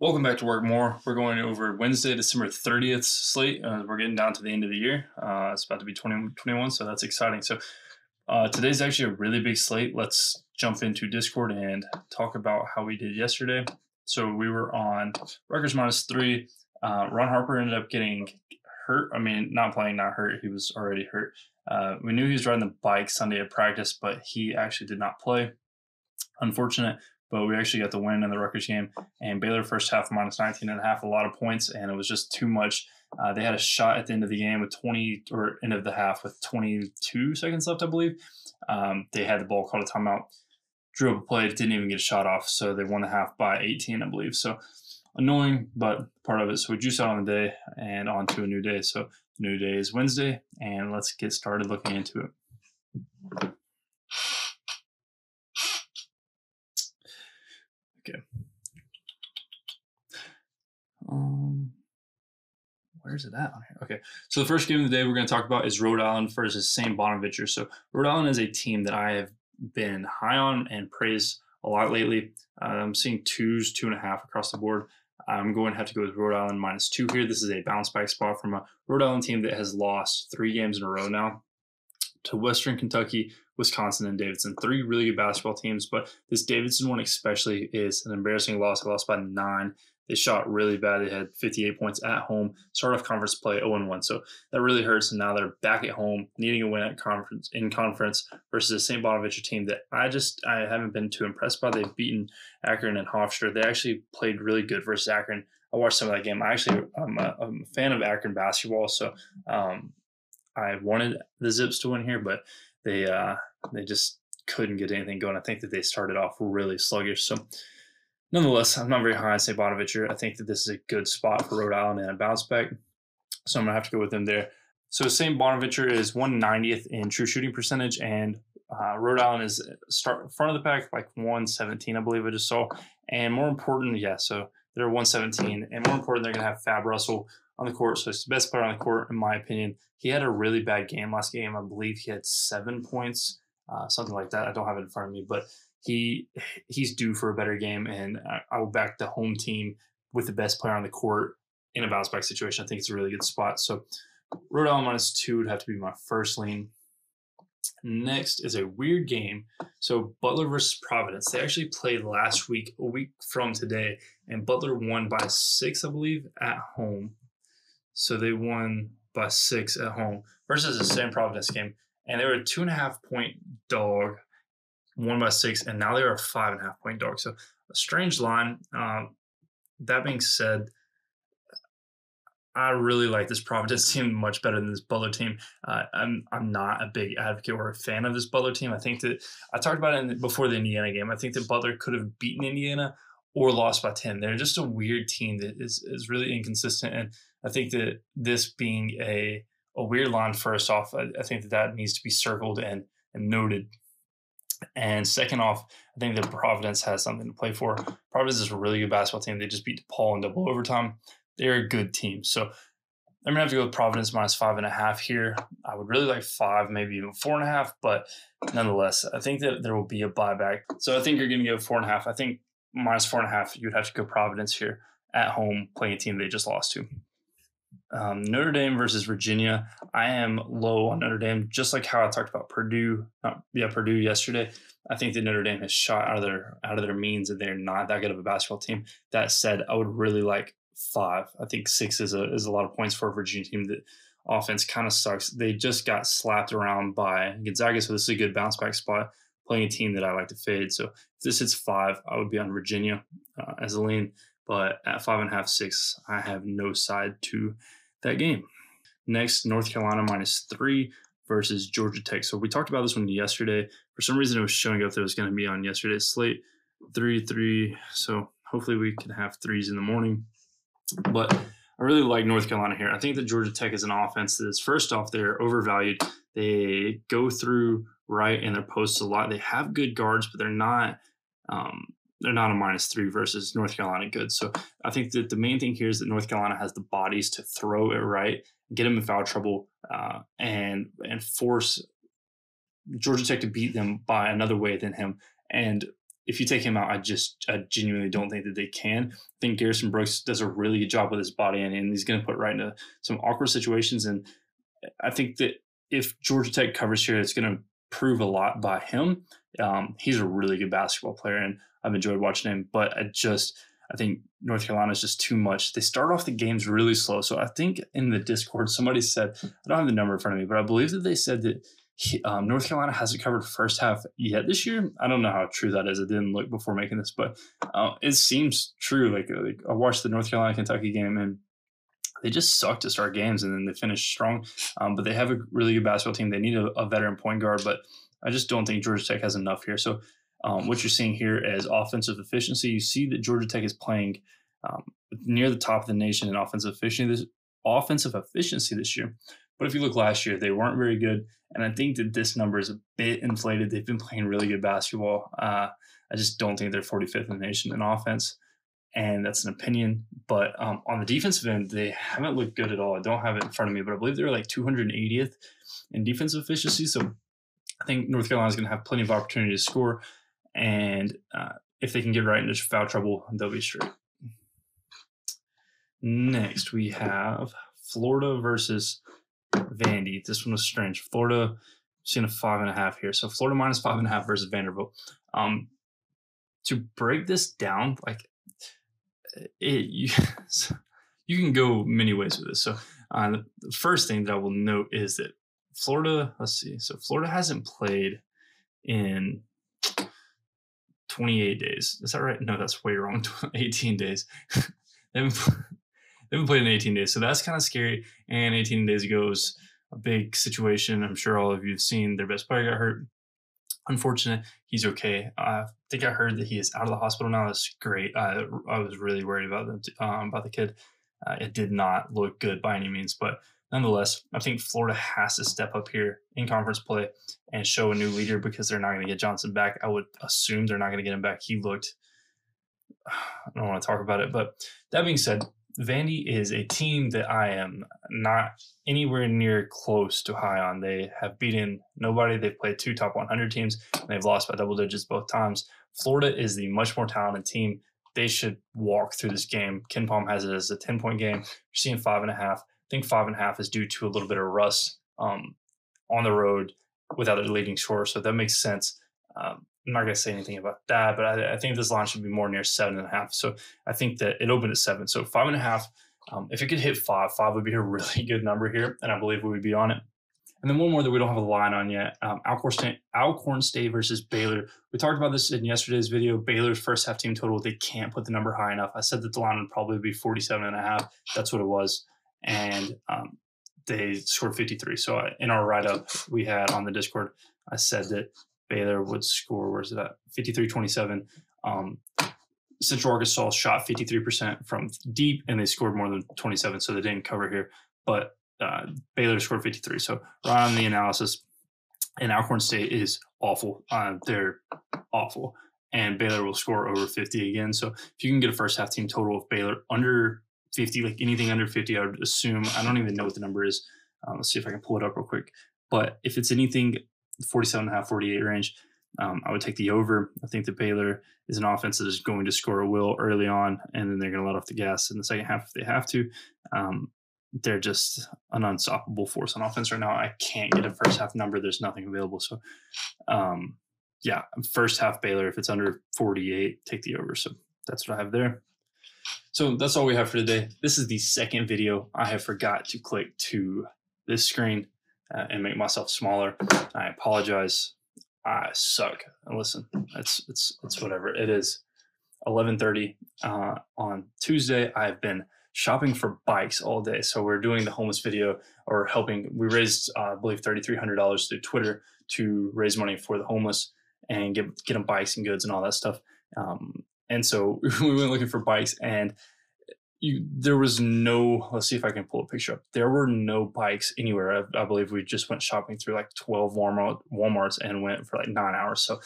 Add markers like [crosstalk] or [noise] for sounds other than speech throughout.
Welcome back to Work More. We're going over Wednesday, December 30th slate. Uh, we're getting down to the end of the year. Uh, it's about to be 2021, so that's exciting. So uh, today's actually a really big slate. Let's jump into Discord and talk about how we did yesterday. So we were on Rutgers minus three. Uh, Ron Harper ended up getting hurt. I mean, not playing, not hurt. He was already hurt. Uh, we knew he was riding the bike Sunday at practice, but he actually did not play. Unfortunate but we actually got the win in the Rutgers game. And Baylor first half minus 19 and a half, a lot of points, and it was just too much. Uh, they had a shot at the end of the game with 20 or end of the half with 22 seconds left, I believe. Um, they had the ball called a timeout, drew up a play, didn't even get a shot off, so they won the half by 18, I believe. So annoying, but part of it. So we juice out on the day and on to a new day. So new day is Wednesday, and let's get started looking into it. Where's it at on here? Okay. So the first game of the day we're going to talk about is Rhode Island versus St. Bonaventure. So Rhode Island is a team that I have been high on and praised a lot lately. Uh, I'm seeing twos, two and a half across the board. I'm going to have to go with Rhode Island minus two here. This is a bounce back spot from a Rhode Island team that has lost three games in a row now to Western Kentucky, Wisconsin, and Davidson. Three really good basketball teams, but this Davidson one especially is an embarrassing loss. They lost by nine. They shot really bad. They had 58 points at home. Start off conference play 0 1. So that really hurts. And now they're back at home, needing a win at conference in conference versus a St. Bonaventure team that I just I haven't been too impressed by. They've beaten Akron and Hofstra. They actually played really good versus Akron. I watched some of that game. I actually I'm a, I'm a fan of Akron basketball, so um, I wanted the Zips to win here, but they uh, they just couldn't get anything going. I think that they started off really sluggish. So, nonetheless, I'm not very high on St. Bonaventure. I think that this is a good spot for Rhode Island and a bounce back. So I'm gonna have to go with them there. So St. Bonaventure is 190th in true shooting percentage, and uh, Rhode Island is start front of the pack like 117, I believe I just saw. And more important, yeah, so they're 117, and more important, they're gonna have Fatts Russell on the court. So he's the best player on the court, in my opinion. He had a really bad game last game. I believe he had seven points, uh, something like that. I don't have it in front of me, but he he's due for a better game, and I, I will back the home team with the best player on the court in a bounce back situation. I think it's a really good spot. So Rhode Island minus two would have to be my first lean. Next is a weird game. So Butler versus Providence. They actually played last week, a week from today, and Butler won by six, I believe, at home. So they won by six at home versus the same Providence game. And they were a two and a half point dog, one by six, and now they're a five and a half point dog. So a strange line. Um, that being said, I really like this Providence [laughs] team much better than this Butler team. Uh, I'm I'm not a big advocate or a fan of this Butler team. I think that I talked about it in, before the Indiana game. I think that Butler could have beaten Indiana or lost by ten. They're just a weird team that is is really inconsistent and I think that this being a a weird line first off, I, I think that that needs to be circled and and noted. And second off, I think that Providence has something to play for. Providence is a really good basketball team. They just beat DePaul in double overtime. They're a good team. So I'm gonna have to go with Providence minus five and a half here. I would really like five, maybe even four and a half, but nonetheless, I think that there will be a buyback. So I think you're gonna go four and a half. I think minus four and a half, you'd have to go Providence here at home playing a team they just lost to. Um, Notre Dame versus Virginia. I am low on Notre Dame, just like how I talked about Purdue. Uh, yeah, Purdue yesterday. I think that Notre Dame has shot out of their out of their means, and they're not that good of a basketball team. That said, I would really like five. I think six is a is a lot of points for a Virginia team that offense kind of sucks. They just got slapped around by Gonzaga, so this is a good bounce back spot. Playing a team that I like to fade. So if this hits five, I would be on Virginia uh, as a lean. But at five and a half, six, I have no side to that game. Next, North Carolina minus three versus Georgia Tech. So we talked about this one yesterday. For some reason, it was showing up that it was going to be on yesterday's slate. Three, three. So hopefully we can have threes in the morning. But I really like North Carolina here. I think that Georgia Tech is an offense that is first off, they're overvalued. They go through Wright in their posts a lot. They have good guards, but they're not um, they're not a minus three versus North Carolina good. So I think that the main thing here is that North Carolina has the bodies to throw it Wright, get them in foul trouble, uh, and and force Georgia Tech to beat them by another way than him. And if you take him out, I just I genuinely don't think that they can. I think Garrison Brooks does a really good job with his body and, and he's going to put Wright into some awkward situations. And I think that if Georgia Tech covers here, it's going to prove a lot by him. Um, he's a really good basketball player, and I've enjoyed watching him. But I just I think North Carolina is just too much. They start off the games really slow. So I think in the Discord, somebody said, I don't have the number in front of me, but I believe that they said that he, um, North Carolina hasn't covered first half yet this year. I don't know how true that is. I didn't look before making this, but uh, it seems true. Like, like I watched the North Carolina Kentucky game and they just suck to start games and then they finish strong. Um, but they have a really good basketball team. They need a, a, veteran point guard, but I just don't think Georgia Tech has enough here. So um, what you're seeing here is offensive efficiency. You see that Georgia Tech is playing um, near the top of the nation in offensive efficiency this offensive efficiency this year. But if you look last year, they weren't very good, and I think that this number is a bit inflated. They've been playing really good basketball. Uh, I just don't think they're 45th in the nation in offense and that's an opinion. But um, on the defensive end, they haven't looked good at all. I don't have it in front of me, but I believe they're like 280th in defensive efficiency. So I think North Carolina is going to have plenty of opportunity to score, and uh, if they can get Wright into foul trouble, they'll be straight. Next, we have Florida versus Vandy. This one was strange. Florida seeing a five and a half here. So Florida minus five and a half versus Vanderbilt. Um, to break this down, like it, you, [laughs] you can go many ways with this. So, uh, the first thing that I will note is that Florida, let's see, so Florida hasn't played in 28 days. Is that right? No, that's way wrong. [laughs] 18 days. [laughs] they, haven't, they haven't played in 18 days. So that's kind of scary. And 18 days ago was a big situation. I'm sure all of you have seen their best player got hurt unfortunate. He's okay. I think I heard that he is out of the hospital now. That's great. I, was really worried about them um, about the kid. Uh, it did not look good by any means, but nonetheless, I think Florida has to step up here in conference play and show a new leader because they're not going to get Johnson back. I would assume they're not going to get him back. He looked. [sighs] I don't want to talk about it, but that being said, Vandy is a team that I am not anywhere near close to high on. They have beaten nobody. They've played two top 100 teams, and they've lost by double digits both times. Florida is the much more talented team. They should walk through this game. KenPom has it as a 10 point game. You're seeing five and a half. I think five and a half is due to a little bit of rust um, on the road without a leading scorer. So that makes sense. Um, I'm not going to say anything about that, but I, I, think this line should be more near seven and a half. So I think that it opened at seven. So five and a half. Um, if it could hit five, five would be a [laughs] really good number here, and I believe we would be on it. And then one more that we don't have a line on yet: um, Alcorn State, Alcorn State versus Baylor. We talked about this in yesterday's video. Baylor's first half team total, they can't put the number high enough. I said that the line would probably be 47 and a half. That's what it was, and um, they scored 53. So I, in our write up we had on the Discord, I said that Baylor would score, where's it at? 53 27. Um, Central Arkansas shot 53% from deep and they scored more than 27, so they didn't cover here. But uh, Baylor scored 53. So, right on the analysis, and Alcorn State is awful. Uh, they're awful. And Baylor will score over 50 again. So, if you can get a first half team total of Baylor under 50, like anything under 50, I would assume, I don't even know what the number is. Um, let's see if I can pull it up real quick. But if it's anything 47 and a half, 48 range. Um, I would take the over. I think the Baylor is an offense that is going to score a will early on, and then they're going to let off the gas in the second half if they have to. Um, they're just an unstoppable force on offense right now. I can't get a first half number. There's nothing available. So, um, yeah, first half Baylor. If it's under 48, take the over. So that's what I have there. So that's all we have for today. This is the second video I have forgot to click to this screen uh, and make myself smaller. I apologize. I suck. Listen, it's it's it's whatever it is. 11:30 uh, on Tuesday. I've been shopping for bikes all day. So we're doing the homeless video or helping. We raised, uh, I believe, $3,300 through Twitter to raise money for the homeless and get get them bikes and goods and all that stuff. Um, and so [laughs] we went looking for bikes and you, there was no let's see if i can pull a picture up. There were no bikes anywhere. I, I believe we just went shopping through like 12 walmart walmarts and went for like nine hours. So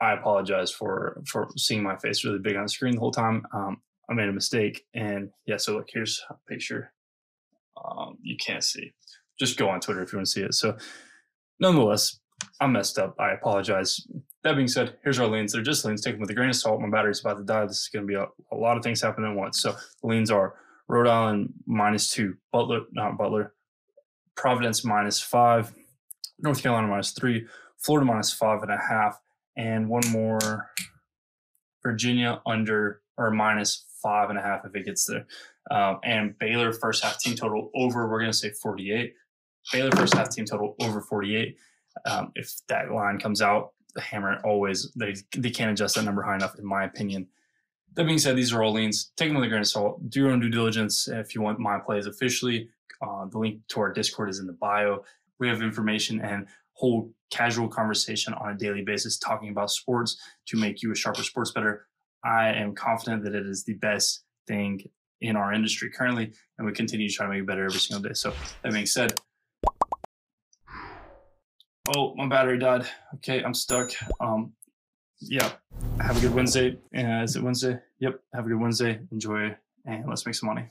i apologize for for seeing my face really big on the screen the whole time. Um, i made a mistake and yeah so look here's a picture. Um, you can't see. Just go on twitter if you want to see it. So nonetheless I messed up. I apologize. That being said, here's our leans. They're just leans. Take them with a grain of salt. My battery's about to die. This is going to be a, a lot of things happening at once. So the leans are Rhode Island minus two, Butler, not Butler, Providence minus five, North Carolina minus three, Florida minus five and a half, and one more Virginia under or minus five and a half if it gets there. Um, and Baylor first half team total over, we're going to say 48. Baylor first half team total over 48. Um, if that line comes out, the hammer always, they, they can't adjust that number high enough, in my opinion. That being said, these are all leans. Take them with a grain of salt. Do your own due diligence. If you want my plays officially, uh, the link to our Discord is in the bio. We have information and whole casual conversation on a daily basis talking about sports to make you a sharper sports bettor. I am confident that it is the best thing in our industry currently, and we continue to try to make it better every single day. So that being said, oh, my battery died. Okay, I'm stuck. Um, yeah, have a good Wednesday. Uh, is it Wednesday? Yep. Have a good Wednesday. Enjoy, and let's make some money.